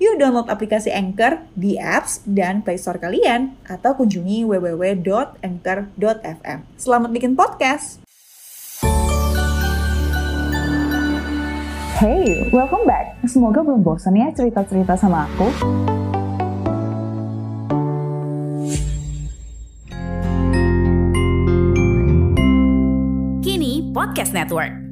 Yuk download aplikasi Anchor di apps dan Play Store kalian atau kunjungi www.anchor.fm. Selamat bikin podcast. Hey, welcome back. Semoga belum bosan ya cerita-cerita sama aku. Kini Podcast Network.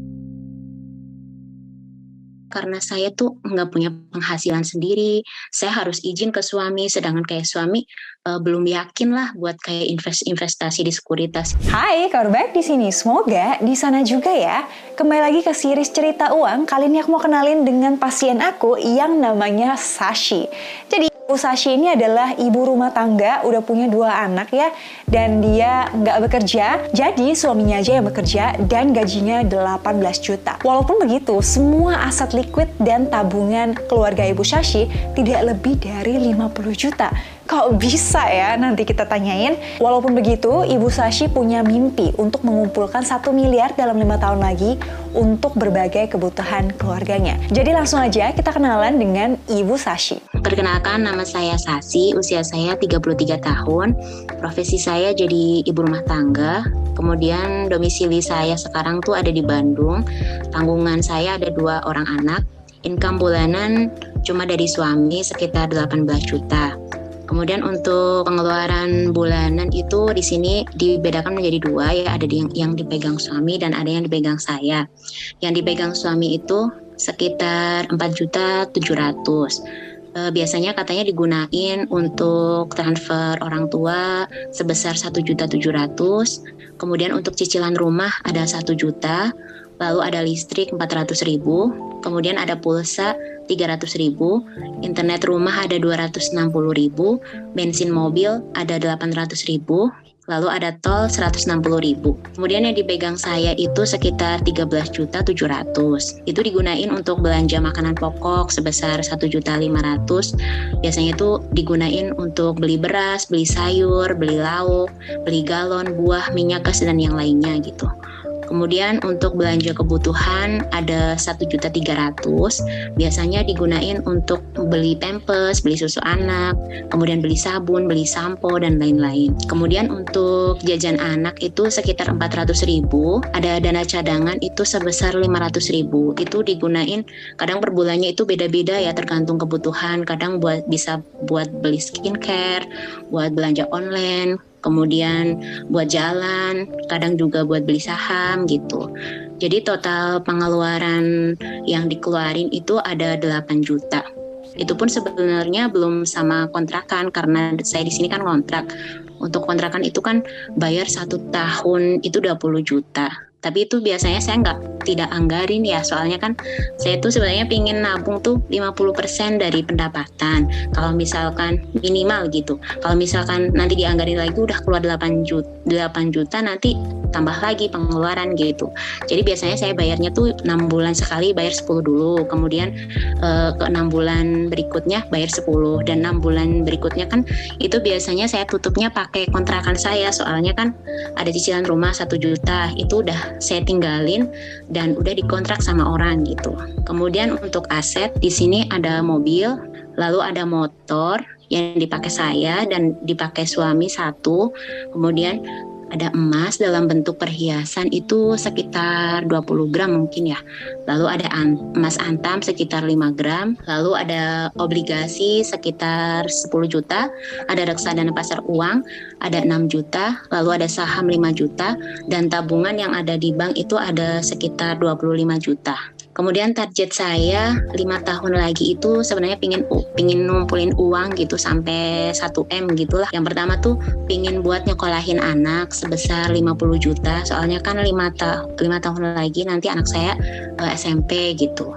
Karena saya tuh nggak punya penghasilan sendiri, saya harus izin ke suami, sedangkan kayak suami uh, belum yakin lah buat kayak invest investasi di sekuritas. Hai, kabar baik di sini. Semoga di sana juga ya. Kembali lagi ke series cerita uang. Kali ini aku mau kenalin dengan pasien aku yang namanya Sashi. Jadi Bu Sashi ini adalah ibu rumah tangga, udah punya dua anak ya, dan dia nggak bekerja, jadi suaminya aja yang bekerja, dan gajinya 18 juta. Walaupun begitu, semua aset liquid dan tabungan keluarga Ibu Sashi tidak lebih dari 50 juta. Kok bisa ya? Nanti kita tanyain. Walaupun begitu, Ibu Sashi punya mimpi untuk mengumpulkan satu miliar dalam lima tahun lagi untuk berbagai kebutuhan keluarganya. Jadi langsung aja kita kenalan dengan Ibu Sashi. Perkenalkan nama saya Sasi, usia saya 33 tahun. Profesi saya jadi ibu rumah tangga. Kemudian domisili saya sekarang tuh ada di Bandung. Tanggungan saya ada dua orang anak. Income bulanan cuma dari suami sekitar 18 juta. Kemudian untuk pengeluaran bulanan itu di sini dibedakan menjadi dua ya, ada yang yang dipegang suami dan ada yang dipegang saya. Yang dipegang suami itu sekitar 4 juta 700 biasanya katanya digunain untuk transfer orang tua sebesar 1 juta 700 kemudian untuk cicilan rumah ada 1 juta lalu ada listrik 400 ribu. Kemudian ada pulsa 300 ribu internet rumah ada 260 ribu bensin mobil ada 800 ribu lalu ada tol 160 ribu. Kemudian yang dipegang saya itu sekitar 13 juta 700. Itu digunain untuk belanja makanan pokok sebesar 1 juta 500. Biasanya itu digunain untuk beli beras, beli sayur, beli lauk, beli galon, buah, minyak, gas dan yang lainnya gitu. Kemudian untuk belanja kebutuhan ada 1.300. Biasanya digunain untuk beli pampers, beli susu anak, kemudian beli sabun, beli sampo dan lain-lain. Kemudian untuk jajan anak itu sekitar 400.000. Ada dana cadangan itu sebesar 500.000. Itu digunain kadang per bulannya itu beda-beda ya tergantung kebutuhan. Kadang buat bisa buat beli skincare, buat belanja online, kemudian buat jalan, kadang juga buat beli saham gitu. Jadi total pengeluaran yang dikeluarin itu ada 8 juta. Itu pun sebenarnya belum sama kontrakan karena saya di sini kan kontrak. Untuk kontrakan itu kan bayar satu tahun itu 20 juta. Tapi itu biasanya saya nggak tidak anggarin ya. Soalnya kan saya tuh sebenarnya pingin nabung tuh 50% dari pendapatan. Kalau misalkan minimal gitu. Kalau misalkan nanti dianggarin lagi udah keluar 8 juta, 8 juta nanti tambah lagi pengeluaran gitu. Jadi biasanya saya bayarnya tuh 6 bulan sekali bayar 10 dulu. Kemudian eh, ke 6 bulan berikutnya bayar 10 dan 6 bulan berikutnya kan itu biasanya saya tutupnya pakai kontrakan saya. Soalnya kan ada cicilan rumah 1 juta. Itu udah saya tinggalin dan udah dikontrak sama orang gitu. Kemudian untuk aset di sini ada mobil, lalu ada motor yang dipakai saya dan dipakai suami satu. Kemudian ada emas dalam bentuk perhiasan itu sekitar 20 gram mungkin ya. Lalu ada an emas antam sekitar 5 gram. Lalu ada obligasi sekitar 10 juta. Ada reksadana pasar uang ada 6 juta. Lalu ada saham 5 juta. Dan tabungan yang ada di bank itu ada sekitar 25 juta. Kemudian target saya lima tahun lagi itu sebenarnya pingin pingin ngumpulin uang gitu sampai 1 m gitulah. Yang pertama tuh pingin buat nyekolahin anak sebesar 50 juta. Soalnya kan lima ta lima tahun lagi nanti anak saya uh, eh, SMP gitu.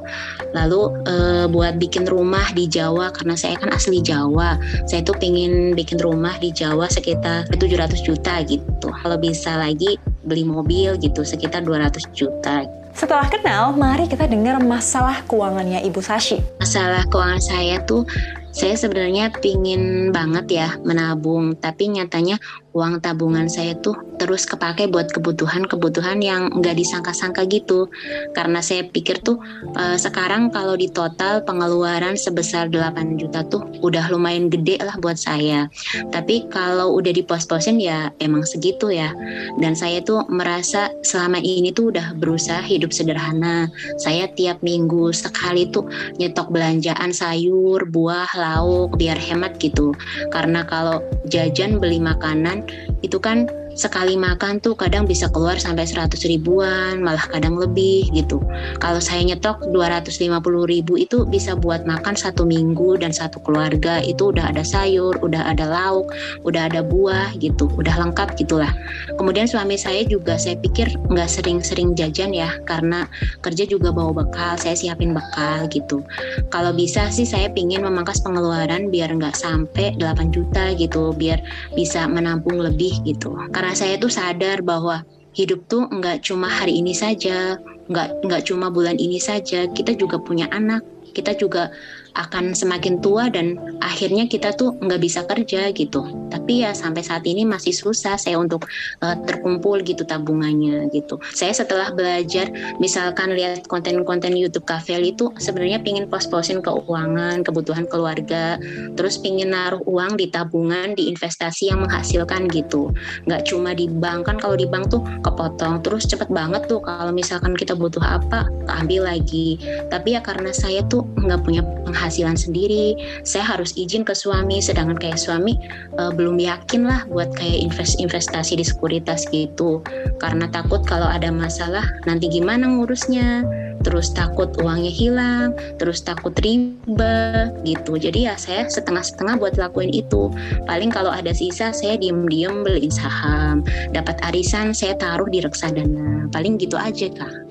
Lalu uh, buat bikin rumah di Jawa karena saya kan asli Jawa. Saya tuh pingin bikin rumah di Jawa sekitar 700 juta gitu. Kalau bisa lagi beli mobil gitu sekitar 200 juta. Setelah kenal, mari kita dengar masalah keuangannya Ibu Sashi. Masalah keuangan saya tuh saya sebenarnya pingin banget ya menabung, tapi nyatanya uang tabungan saya tuh terus kepake buat kebutuhan-kebutuhan yang nggak disangka-sangka gitu. Karena saya pikir tuh uh, sekarang kalau di total pengeluaran sebesar 8 juta tuh udah lumayan gede lah buat saya. Tapi kalau udah dipos-posin ya emang segitu ya. Dan saya tuh merasa selama ini tuh udah berusaha hidup sederhana. Saya tiap minggu sekali tuh nyetok belanjaan sayur, buah, lauk biar hemat gitu. Karena kalau jajan beli makanan itu kan sekali makan tuh kadang bisa keluar sampai 100 ribuan, malah kadang lebih gitu. Kalau saya nyetok 250 ribu itu bisa buat makan satu minggu dan satu keluarga itu udah ada sayur, udah ada lauk, udah ada buah gitu, udah lengkap gitulah. Kemudian suami saya juga saya pikir nggak sering-sering jajan ya karena kerja juga bawa bekal, saya siapin bekal gitu. Kalau bisa sih saya pingin memangkas pengeluaran biar nggak sampai 8 juta gitu, biar bisa menampung lebih gitu karena saya tuh sadar bahwa hidup tuh nggak cuma hari ini saja, nggak nggak cuma bulan ini saja. Kita juga punya anak, kita juga akan semakin tua dan akhirnya kita tuh nggak bisa kerja gitu. Tapi ya sampai saat ini masih susah saya untuk uh, terkumpul gitu tabungannya gitu. Saya setelah belajar misalkan lihat konten-konten YouTube Cafe itu sebenarnya pingin pos-posin keuangan, kebutuhan keluarga, terus pingin naruh uang di tabungan, di investasi yang menghasilkan gitu. Nggak cuma di bank kan kalau di bank tuh kepotong terus cepet banget tuh kalau misalkan kita butuh apa ambil lagi. Tapi ya karena saya tuh nggak punya penghasilan sendiri. Saya harus izin ke suami sedangkan kayak suami uh, belum yakin lah buat kayak invest investasi di sekuritas gitu. Karena takut kalau ada masalah nanti gimana ngurusnya? Terus takut uangnya hilang terus takut riba gitu. Jadi ya saya setengah-setengah buat lakuin itu. Paling kalau ada sisa saya diem-diem beliin saham. Dapat arisan saya taruh di reksadana. Paling gitu aja kak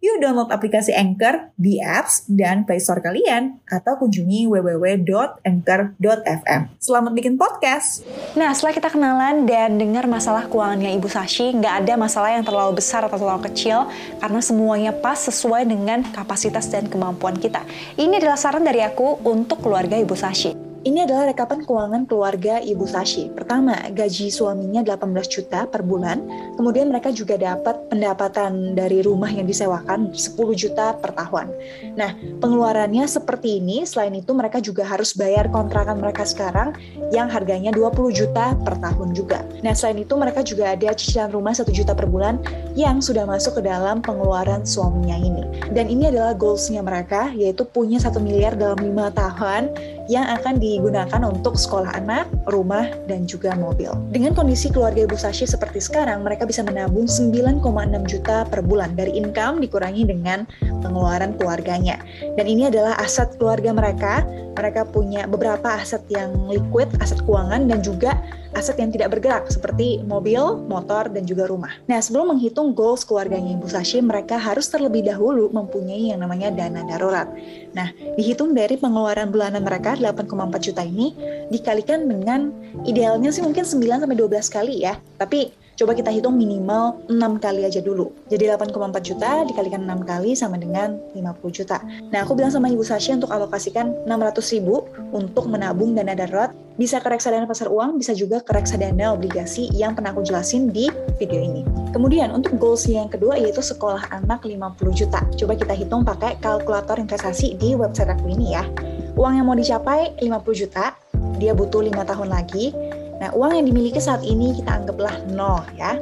Yuk download aplikasi Anchor di apps dan Play Store kalian atau kunjungi www.anchor.fm. Selamat bikin podcast. Nah, setelah kita kenalan dan dengar masalah keuangannya Ibu Sashi, nggak ada masalah yang terlalu besar atau terlalu kecil karena semuanya pas sesuai dengan kapasitas dan kemampuan kita. Ini adalah saran dari aku untuk keluarga Ibu Sashi. Ini adalah rekapan keuangan keluarga Ibu Sashi. Pertama, gaji suaminya 18 juta per bulan. Kemudian mereka juga dapat pendapatan dari rumah yang disewakan 10 juta per tahun. Nah, pengeluarannya seperti ini. Selain itu mereka juga harus bayar kontrakan mereka sekarang yang harganya 20 juta per tahun juga. Nah, selain itu mereka juga ada cicilan rumah 1 juta per bulan yang sudah masuk ke dalam pengeluaran suaminya ini. Dan ini adalah goalsnya mereka, yaitu punya 1 miliar dalam 5 tahun yang akan digunakan untuk sekolah anak, rumah, dan juga mobil. Dengan kondisi keluarga Ibu Sashi seperti sekarang, mereka bisa menabung 9,6 juta per bulan dari income dikurangi dengan pengeluaran keluarganya. Dan ini adalah aset keluarga mereka. Mereka punya beberapa aset yang liquid, aset keuangan, dan juga aset yang tidak bergerak seperti mobil, motor, dan juga rumah. Nah, sebelum menghitung goals keluarganya Ibu Sashi, mereka harus terlebih dahulu mempunyai yang namanya dana darurat. Nah, dihitung dari pengeluaran bulanan mereka 8,4 juta ini dikalikan dengan idealnya sih mungkin 9 sampai 12 kali ya. Tapi Coba kita hitung minimal 6 kali aja dulu. Jadi 8,4 juta dikalikan 6 kali sama dengan 50 juta. Nah, aku bilang sama Ibu Sasha untuk alokasikan 600 ribu untuk menabung dana darurat. Bisa ke reksadana pasar uang, bisa juga ke reksadana obligasi yang pernah aku jelasin di video ini. Kemudian untuk goals yang kedua yaitu sekolah anak 50 juta. Coba kita hitung pakai kalkulator investasi di website aku ini ya. Uang yang mau dicapai 50 juta, dia butuh 5 tahun lagi, Nah, uang yang dimiliki saat ini kita anggaplah nol ya.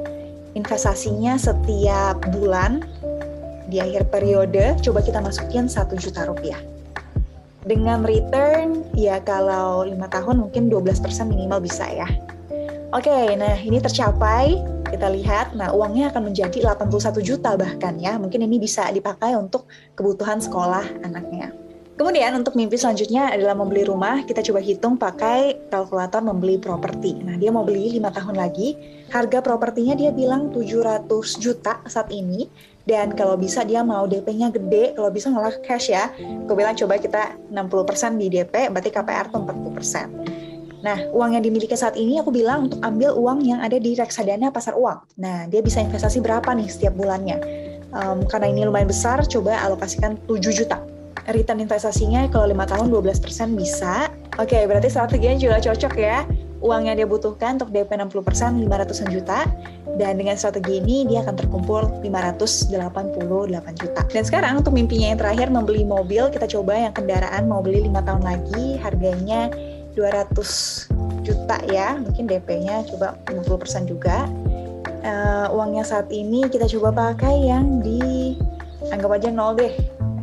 Investasinya setiap bulan di akhir periode coba kita masukin 1 juta rupiah. Dengan return ya kalau lima tahun mungkin 12% minimal bisa ya. Oke, nah ini tercapai. Kita lihat, nah uangnya akan menjadi 81 juta bahkan ya. Mungkin ini bisa dipakai untuk kebutuhan sekolah anaknya. Kemudian untuk mimpi selanjutnya adalah membeli rumah. Kita coba hitung pakai kalkulator membeli properti. Nah, dia mau beli lima tahun lagi. Harga propertinya dia bilang 700 juta saat ini. Dan kalau bisa dia mau DP-nya gede, kalau bisa malah cash ya. Gue bilang coba kita 60% di DP, berarti KPR tuh 40%. Nah, uang yang dimiliki saat ini aku bilang untuk ambil uang yang ada di reksadana pasar uang. Nah, dia bisa investasi berapa nih setiap bulannya? Um, karena ini lumayan besar, coba alokasikan 7 juta return investasinya kalau lima tahun 12% bisa. Oke, okay, berarti strateginya juga cocok ya. Uang yang dia butuhkan untuk DP 60% 500 juta dan dengan strategi ini dia akan terkumpul 588 juta. Dan sekarang untuk mimpinya yang terakhir membeli mobil, kita coba yang kendaraan mau beli 5 tahun lagi harganya 200 juta ya. Mungkin DP-nya coba 50% juga. Uh, uangnya saat ini kita coba pakai yang di anggap aja nol deh.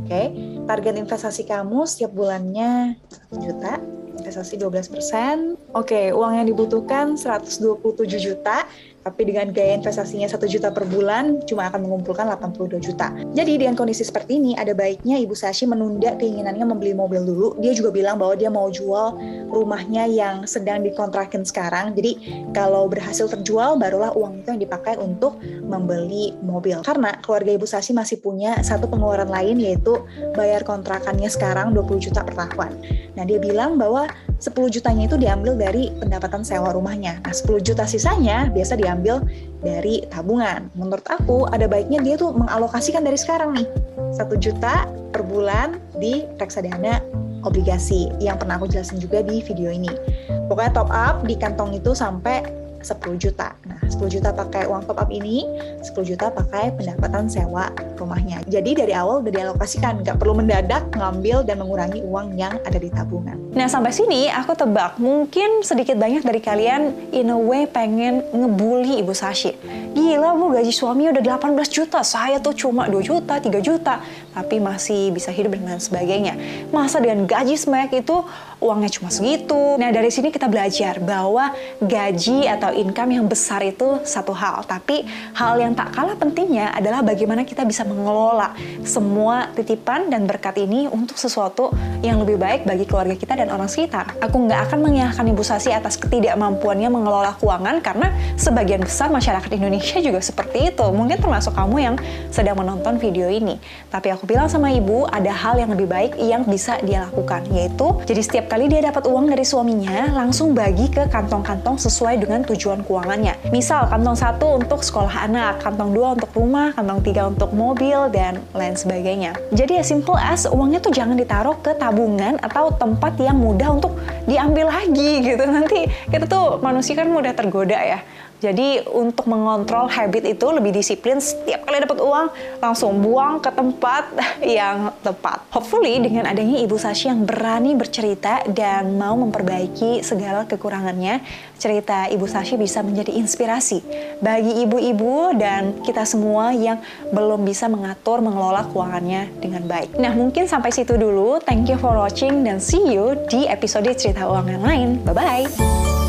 Oke. Okay target investasi kamu setiap bulannya 1 juta, investasi 12%. Oke, uang yang dibutuhkan 127 juta, tapi dengan gaya investasinya 1 juta per bulan cuma akan mengumpulkan 82 juta. Jadi dengan kondisi seperti ini ada baiknya Ibu Sashi menunda keinginannya membeli mobil dulu. Dia juga bilang bahwa dia mau jual rumahnya yang sedang dikontrakin sekarang. Jadi kalau berhasil terjual barulah uang itu yang dipakai untuk membeli mobil. Karena keluarga Ibu Sashi masih punya satu pengeluaran lain yaitu bayar kontrakannya sekarang 20 juta per tahun. Nah, dia bilang bahwa 10 jutanya itu diambil dari pendapatan sewa rumahnya. Nah, 10 juta sisanya biasa diambil dari tabungan. Menurut aku ada baiknya dia tuh mengalokasikan dari sekarang nih satu juta per bulan di reksadana obligasi yang pernah aku jelasin juga di video ini. Pokoknya top up di kantong itu sampai 10 juta. Nah, 10 juta pakai uang top up ini, 10 juta pakai pendapatan sewa rumahnya. Jadi dari awal udah dialokasikan, nggak perlu mendadak ngambil dan mengurangi uang yang ada di tabungan. Nah, sampai sini aku tebak mungkin sedikit banyak dari kalian in a way pengen ngebully Ibu Sashi. Gila bu, gaji suami udah 18 juta, saya tuh cuma 2 juta, 3 juta, tapi masih bisa hidup dan lain sebagainya. Masa dengan gaji sebanyak itu uangnya cuma segitu. Nah, dari sini kita belajar bahwa gaji atau income yang besar itu satu hal, tapi hal yang tak kalah pentingnya adalah bagaimana kita bisa mengelola semua titipan dan berkat ini untuk sesuatu yang lebih baik bagi keluarga kita dan orang sekitar. Aku nggak akan menyalahkan Ibu Sasi atas ketidakmampuannya mengelola keuangan karena sebagian besar masyarakat Indonesia juga seperti itu. Mungkin termasuk kamu yang sedang menonton video ini. Tapi aku bilang sama Ibu, ada hal yang lebih baik yang bisa dia lakukan, yaitu jadi setiap kali dia dapat uang dari suaminya, langsung bagi ke kantong-kantong sesuai dengan tujuan keuangannya. Misal, kantong satu untuk sekolah anak, kantong dua untuk rumah, kantong tiga untuk mobil, dan lain sebagainya. Jadi ya simple as, uangnya tuh jangan ditaruh ke tabungan atau tempat yang mudah untuk diambil lagi gitu. Nanti kita tuh manusia kan mudah tergoda ya jadi untuk mengontrol habit itu lebih disiplin setiap kali dapat uang langsung buang ke tempat yang tepat. Hopefully dengan adanya Ibu Sashi yang berani bercerita dan mau memperbaiki segala kekurangannya, cerita Ibu Sashi bisa menjadi inspirasi bagi ibu-ibu dan kita semua yang belum bisa mengatur mengelola keuangannya dengan baik. Nah mungkin sampai situ dulu. Thank you for watching dan see you di episode cerita uang yang lain. Bye bye.